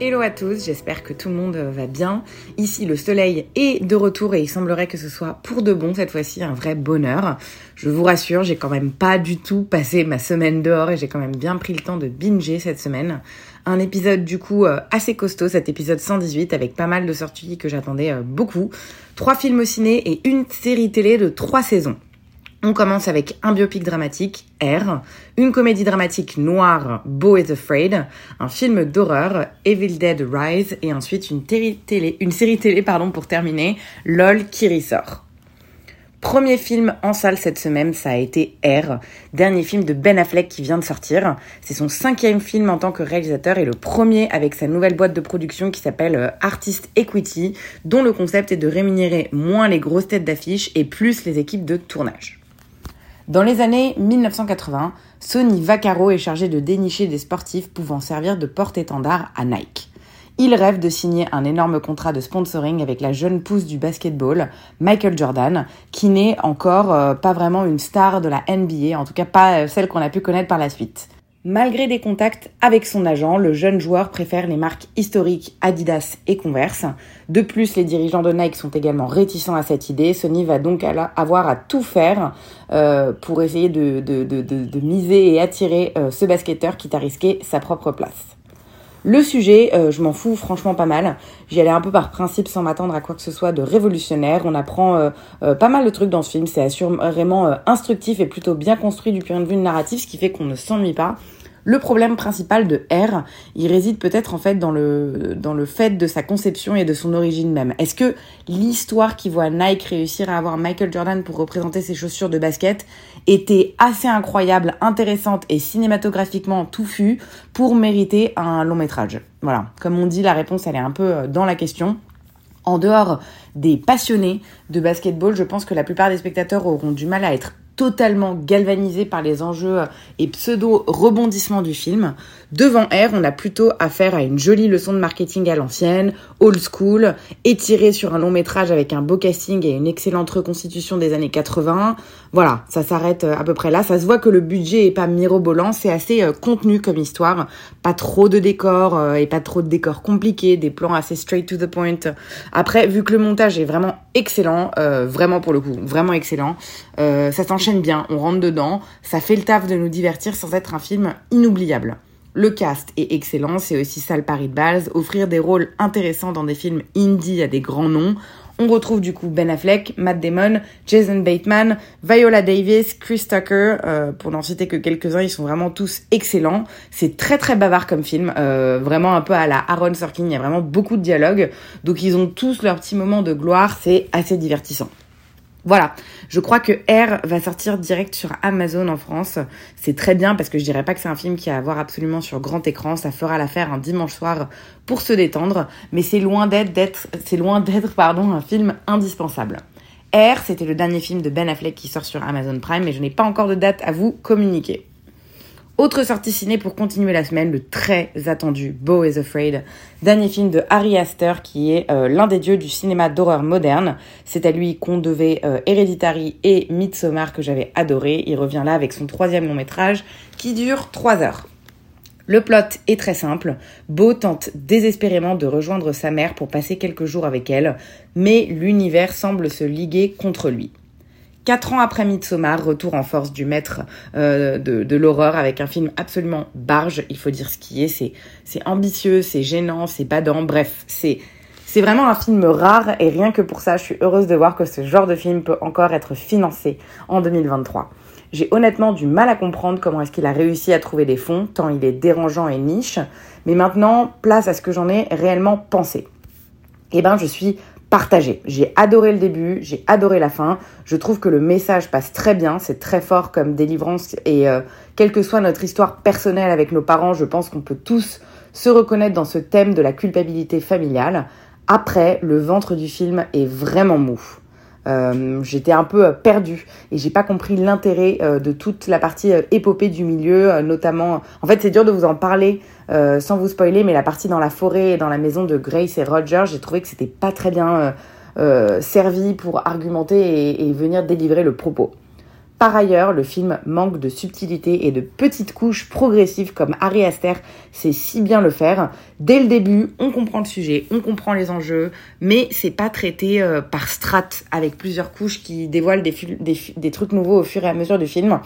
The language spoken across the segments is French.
Hello à tous, j'espère que tout le monde va bien. Ici, le soleil est de retour et il semblerait que ce soit pour de bon cette fois-ci un vrai bonheur. Je vous rassure, j'ai quand même pas du tout passé ma semaine dehors et j'ai quand même bien pris le temps de binger cette semaine. Un épisode du coup euh, assez costaud, cet épisode 118 avec pas mal de sorties que j'attendais euh, beaucoup. Trois films au ciné et une série télé de trois saisons. On commence avec un biopic dramatique, R, une comédie dramatique noire, Beau is Afraid, un film d'horreur, Evil Dead Rise, et ensuite une, série télé pardon, pour terminer, LOL qui ressort. Premier film en salle cette semaine, ça a été R, dernier film de Ben Affleck qui vient de sortir. C'est son cinquième film en tant que réalisateur et le premier avec sa nouvelle boîte de production qui s'appelle euh, Artist Equity, dont le concept est de rémunérer moins les grosses têtes d'affiche et plus les équipes de tournage. Dans les années 1980, Sony Vaccaro est chargé de dénicher des sportifs pouvant servir de porte-étendard à Nike. Il rêve de signer un énorme contrat de sponsoring avec la jeune pousse du basketball, Michael Jordan, qui n'est encore euh, pas vraiment une star de la NBA, en tout cas pas euh, celle qu'on a pu connaître par la suite. Malgré des contacts avec son agent, le jeune joueur préfère les marques historiques Adidas et Converse. De plus, les dirigeants de Nike sont également réticents à cette idée. Sony va donc avoir à tout faire euh, pour essayer de, miser et attirer euh, ce basketteur qui t'a risqué sa propre place. Le sujet, euh, je m'en fous franchement pas mal. J'y allais un peu par principe sans m'attendre à quoi que ce soit de révolutionnaire. On apprend pas mal de trucs dans ce film. C'est assurément instructif et plutôt bien construit du point de vue narratif, ce qui fait qu'on ne s'ennuie pas. Le problème principal de R, il réside peut-être en fait dans le, fait de sa conception et de son origine même. Est-ce que l'histoire qui voit Nike réussir à avoir Michael Jordan pour représenter ses chaussures de basket était assez incroyable, intéressante et cinématographiquement touffue pour mériter un long métrage? Voilà, comme on dit, la réponse elle est un peu euh, dans la question. En dehors des passionnés de basketball, je pense que la plupart des spectateurs auront du mal à être totalement galvanisé par les enjeux et pseudo-rebondissements du film. Devant R, on a plutôt affaire à une jolie leçon de marketing à l'ancienne, old school, étirée sur un long métrage avec un beau casting et une excellente reconstitution des années 80. Voilà, ça s'arrête euh, à peu près là. Ça se voit que le budget est pas mirobolant, c'est assez euh, contenu comme histoire. Pas trop de décors euh, et pas trop de décors compliqués, des plans assez straight to the point. Après, vu que le montage est vraiment excellent, vraiment pour le coup, vraiment excellent, ça s'enchaîne bien, on rentre dedans, ça fait le taf de nous divertir sans être un film inoubliable. Le cast est excellent, c'est aussi ça le pari de base, offrir des rôles intéressants dans des films indie à des grands noms. On retrouve du coup Ben Affleck, Matt Damon, Jason Bateman, Viola Davis, Chris Tucker, euh, pour n'en citer que quelques-uns, ils sont vraiment tous excellents. C'est très très bavard comme film, euh, vraiment un peu à la Aaron Sorkin, il y a vraiment beaucoup de dialogues, donc ils ont tous leur petit moment de gloire, c'est assez divertissant. Voilà, je crois que R va sortir direct sur Amazon en France. C'est très bien parce que je dirais pas que c'est un film qui a à voir absolument sur grand écran. Ça fera l'affaire un dimanche soir pour se détendre, mais c'est loin d'être, un film indispensable. R, c'était le dernier film de Ben Affleck qui sort sur Amazon Prime, mais je n'ai pas encore de date à vous communiquer. Autre sortie ciné pour continuer la semaine, le très attendu Beau is Afraid, dernier film de Harry Astor qui est euh, l'un des dieux du cinéma d'horreur moderne. C'est à lui qu'on devait euh, Hereditary et Midsommar que j'avais adoré. Il revient là avec son troisième long métrage qui dure trois heures. Le plot est très simple. Beau tente désespérément de rejoindre sa mère pour passer quelques jours avec elle, mais l'univers semble se liguer contre lui. Quatre ans après Midsommar, retour en force du maître euh, de, l'horreur avec un film absolument barge, il faut dire ce qui est, c'est, c'est ambitieux, c'est gênant, c'est badant, bref, c'est, c'est vraiment un film rare et rien que pour ça, je suis heureuse de voir que ce genre de film peut encore être financé en 2023. J'ai honnêtement du mal à comprendre comment est-ce qu'il a réussi à trouver des fonds, tant il est dérangeant et niche, mais maintenant, place à ce que j'en ai réellement pensé. Eh ben, je suis partagé. J'ai adoré le début, j'ai adoré la fin. Je trouve que le message passe très bien, c'est très fort comme délivrance et euh, quelle que soit notre histoire personnelle avec nos parents, je pense qu'on peut tous se reconnaître dans ce thème de la culpabilité familiale. Après, le ventre du film est vraiment mou. Euh, j'étais un peu perdue et j'ai pas compris l'intérêt euh, de toute la partie euh, épopée du milieu, notamment. En fait, c'est dur de vous en parler sans vous spoiler, mais la partie dans la forêt et dans la maison de Grace et Roger, j'ai trouvé que c'était pas très bien servi pour argumenter et venir délivrer le propos. Par ailleurs, le film manque de subtilité et de petites couches progressives comme Harry Aster sait si bien le faire. Dès le début, on comprend le sujet, on comprend les enjeux, mais c'est pas traité euh, par strates avec plusieurs couches qui dévoilent des, trucs nouveaux au fur et à mesure du film.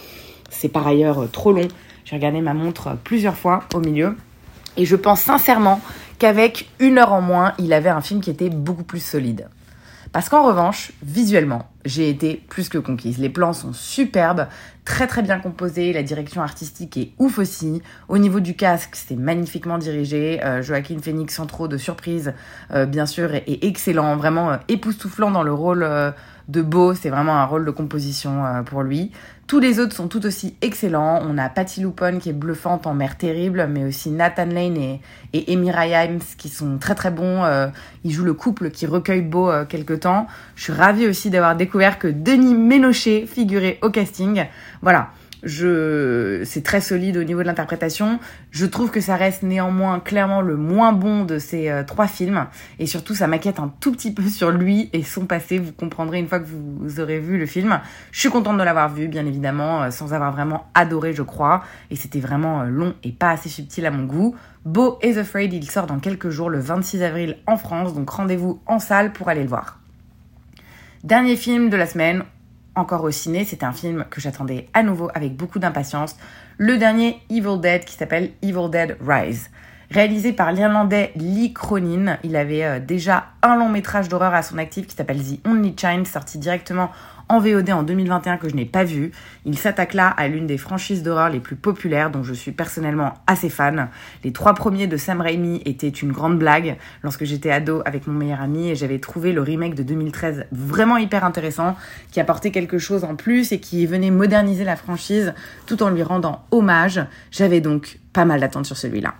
C'est par ailleurs euh, trop long. J'ai regardé ma montre euh, plusieurs fois au milieu. Et je pense sincèrement qu'avec une heure en moins, il avait un film qui était beaucoup plus solide. Parce qu'en revanche, visuellement, j'ai été plus que conquise. Les plans sont superbes, très très bien composés, la direction artistique est ouf aussi. Au niveau du casque, c'est magnifiquement dirigé. Euh, Joaquin Phoenix, sans trop de surprise, euh, bien sûr, est, excellent, vraiment euh, époustouflant dans le rôle de Beau. C'est vraiment un rôle de composition pour lui. Tous les autres sont tout aussi excellents. On a Patty Lupone qui est bluffante en mère terrible, mais aussi Nathan Lane et, et Amy qui sont très très bons. Euh, ils jouent le couple qui recueille Beau euh, quelque temps. Je suis ravie aussi d'avoir découvert que Denis Ménochet figurait au casting. Voilà. Je, c'est très solide au niveau de l'interprétation. Je trouve que ça reste néanmoins clairement le moins bon de ces euh, trois films. Et surtout, ça m'inquiète un tout petit peu sur lui et son passé. Vous comprendrez une fois que vous, aurez vu le film. Je suis contente de l'avoir vu, bien évidemment, euh, sans avoir vraiment adoré, je crois. Et c'était vraiment euh, long et pas assez subtil à mon goût. Beau is Afraid, il sort dans quelques jours, le 26 avril en France. Donc rendez-vous en salle pour aller le voir. Dernier film de la semaine, encore au ciné. C'était un film que j'attendais à nouveau avec beaucoup d'impatience. Le dernier Evil Dead qui s'appelle Evil Dead Rise. Réalisé par l'Irlandais Lee Cronin, il avait euh, déjà un long métrage d'horreur à son actif qui s'appelle The Only Child, sorti directement en VOD en 2021 que je n'ai pas vu. Il s'attaque là à l'une des franchises d'horreur les plus populaires dont je suis personnellement assez fan. Les trois premiers de Sam Raimi étaient une grande blague lorsque j'étais ado avec mon meilleur ami et j'avais trouvé le remake de 2013 vraiment hyper intéressant qui apportait quelque chose en plus et qui venait moderniser la franchise tout en lui rendant hommage. J'avais donc pas mal d'attentes sur celui-là.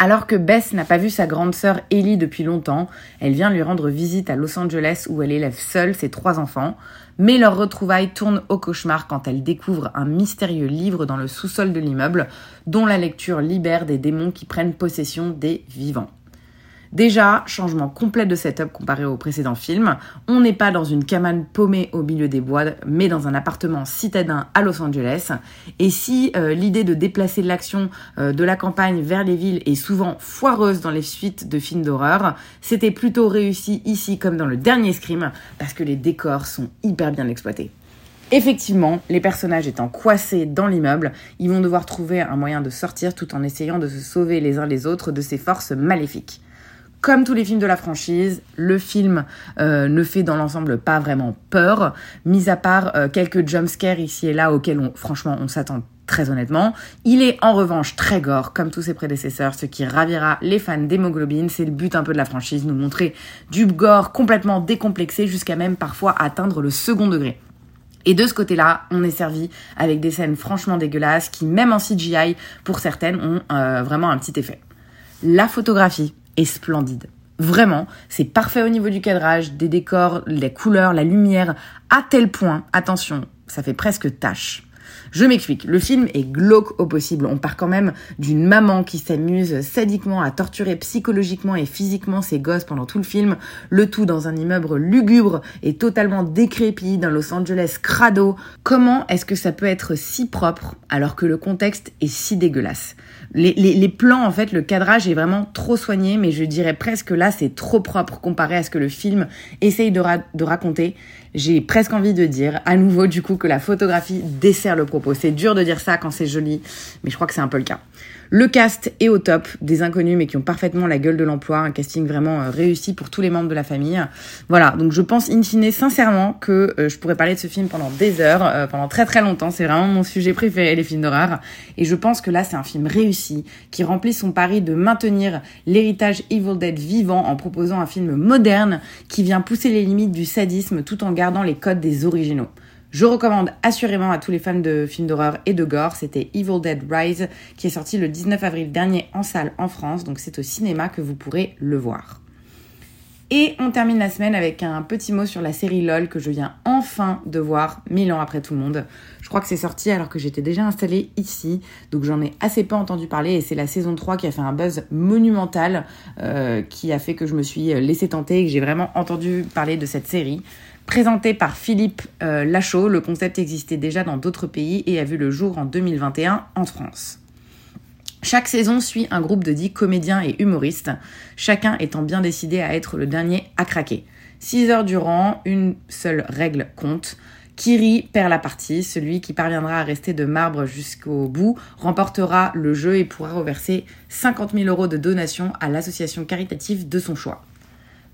Alors que Bess n'a pas vu sa grande sœur Ellie depuis longtemps, elle vient lui rendre visite à Los Angeles où elle élève seule ses trois enfants, mais leur retrouvaille tourne au cauchemar quand elle découvre un mystérieux livre dans le sous-sol de l'immeuble, dont la lecture libère des démons qui prennent possession des vivants. Déjà, changement complet de setup comparé au précédent film. On n'est pas dans une cabane paumée au milieu des bois, mais dans un appartement citadin à Los Angeles. Et si euh, l'idée de déplacer l'action euh, de la campagne vers les villes est souvent foireuse dans les suites de films d'horreur, c'était plutôt réussi ici comme dans le dernier Scream, parce que les décors sont hyper bien exploités. Effectivement, les personnages étant coincés dans l'immeuble, ils vont devoir trouver un moyen de sortir tout en essayant de se sauver les uns les autres de ces forces maléfiques. Comme tous les films de la franchise, le film euh, ne fait dans l'ensemble pas vraiment peur, mis à part euh, quelques jumpscares ici et là auxquels on, franchement on s'attend très honnêtement. Il est en revanche très gore, comme tous ses prédécesseurs, ce qui ravira les fans d'hémoglobine. C'est le but un peu de la franchise, nous montrer du gore complètement décomplexé jusqu'à même parfois atteindre le second degré. Et de ce côté-là, on est servi avec des scènes franchement dégueulasses qui, même en CGI, pour certaines, ont euh, vraiment un petit effet. La photographie splendide. Vraiment, c'est parfait au niveau du cadrage, des décors, les couleurs, la lumière, à tel point, attention, ça fait presque tâche. Je m'explique, le film est glauque au possible. On part quand même d'une maman qui s'amuse sadiquement à torturer psychologiquement et physiquement ses gosses pendant tout le film, le tout dans un immeuble lugubre et totalement décrépit d'un Los Angeles crado. Comment est-ce que ça peut être si propre alors que le contexte est si dégueulasse? Les, plans, en fait, le cadrage est vraiment trop soigné, mais je dirais presque là, c'est trop propre comparé à ce que le film essaye de, raconter. J'ai presque envie de dire, à nouveau, du coup, que la photographie dessert le propos. C'est dur de dire ça quand c'est joli, mais je crois que c'est un peu le cas. Le cast est au top, des inconnus mais qui ont parfaitement la gueule de l'emploi, un casting vraiment euh, réussi pour tous les membres de la famille. Voilà, donc je pense in fine sincèrement que euh, je pourrais parler de ce film pendant des heures, euh, pendant très très longtemps, c'est vraiment mon sujet préféré, les films d'horreur. Et je pense que là c'est un film réussi, qui remplit son pari de maintenir l'héritage Evil Dead vivant en proposant un film moderne qui vient pousser les limites du sadisme tout en gardant les codes des originaux. Je recommande assurément à tous les fans de films d'horreur et de gore. C'était Evil Dead Rise qui est sorti le 19 avril dernier en salle en France, donc c'est au cinéma que vous pourrez le voir. Et on termine la semaine avec un petit mot sur la série LOL que je viens enfin de voir mille ans après tout le monde. Je crois que c'est sorti alors que j'étais déjà installée ici, donc j'en ai assez peu entendu parler et c'est la saison 3 qui a fait un buzz monumental euh, qui a fait que je me suis laissé tenter et que j'ai vraiment entendu parler de cette série. Présenté par Philippe euh, Lachaud, le concept existait déjà dans d'autres pays et a vu le jour en 2021 en France. Chaque saison suit un groupe de dix comédiens et humoristes, chacun étant bien décidé à être le dernier à craquer. Six heures durant, une seule règle compte. Kiri perd la partie, celui qui parviendra à rester de marbre jusqu'au bout remportera le jeu et pourra reverser 50 000 euros de donation à l'association caritative de son choix.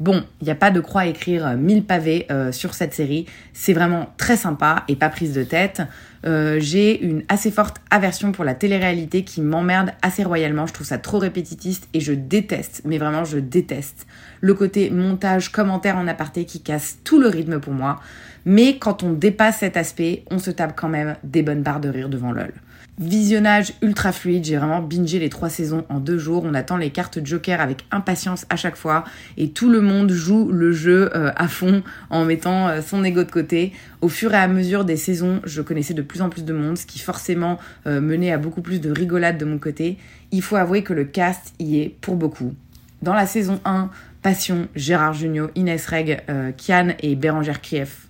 Bon, il n'y a pas de croix à écrire 1000 pavés euh, sur cette série. C'est vraiment très sympa et pas prise de tête. Euh, j'ai une assez forte aversion pour la télé-réalité qui m'emmerde assez royalement. Je trouve ça trop répétitiste et je déteste, mais vraiment je déteste, le côté montage, commentaire en aparté qui casse tout le rythme pour moi. Mais quand on dépasse cet aspect, on se tape quand même des bonnes barres de rire devant LOL. Visionnage ultra fluide, j'ai vraiment bingé les trois saisons en deux jours. On attend les cartes Joker avec impatience à chaque fois et tout le monde joue le jeu euh, à fond en mettant euh, son ego de côté. Au fur et à mesure des saisons, je connaissais de plus en plus de monde, ce qui forcément euh, menait à beaucoup plus de rigolade de mon côté. Il faut avouer que le cast y est pour beaucoup. Dans la saison 1, Passion, Gérard Jugnot, Inès Reg, Kian et Bérangère Krief.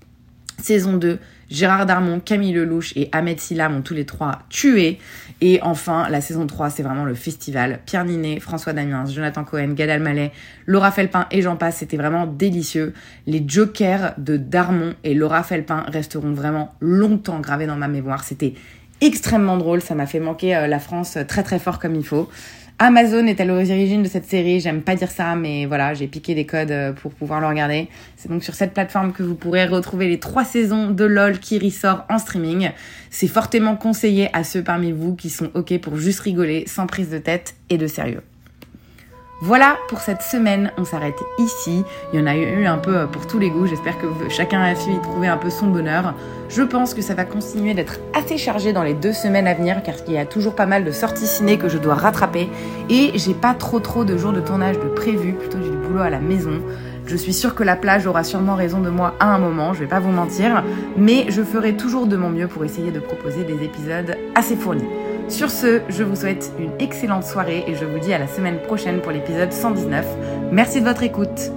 Saison 2, Gérard Darmon, Camille Lelouch et Ahmed Silla m'ont tous les trois tué. Et enfin, la saison 3, c'est vraiment le festival. Pierre Ninet, François Damiens, Jonathan Cohen, Gad Elmaleh, Laura Felpin et j'en passe. C'était vraiment délicieux. Les jokers de Darmon et Laura Felpin resteront vraiment longtemps gravés dans ma mémoire. C'était extrêmement drôle. Ça m'a fait manquer euh, la France très très fort comme il faut. Amazon est à l'origine de cette série, j'aime pas dire ça, mais voilà, j'ai piqué des codes euh, pour pouvoir le regarder. C'est donc sur cette plateforme que vous pourrez retrouver les trois saisons de LOL qui ressort en streaming. C'est fortement conseillé à ceux parmi vous qui sont ok pour juste rigoler, sans prise de tête et de sérieux. Voilà pour cette semaine, on s'arrête ici. Il y en a eu un peu pour tous les goûts, j'espère que chacun a su y trouver un peu son bonheur. Je pense que ça va continuer d'être assez chargé dans les deux semaines à venir car il y a toujours pas mal de sorties ciné que je dois rattraper et j'ai pas trop trop de jours de tournage de prévu, plutôt du boulot à la maison. Je suis sûre que la plage aura sûrement raison de moi à un moment, je vais pas vous mentir, mais je ferai toujours de mon mieux pour essayer de proposer des épisodes assez fournis. Sur ce, je vous souhaite une excellente soirée et je vous dis à la semaine prochaine pour l'épisode 119. Merci de votre écoute.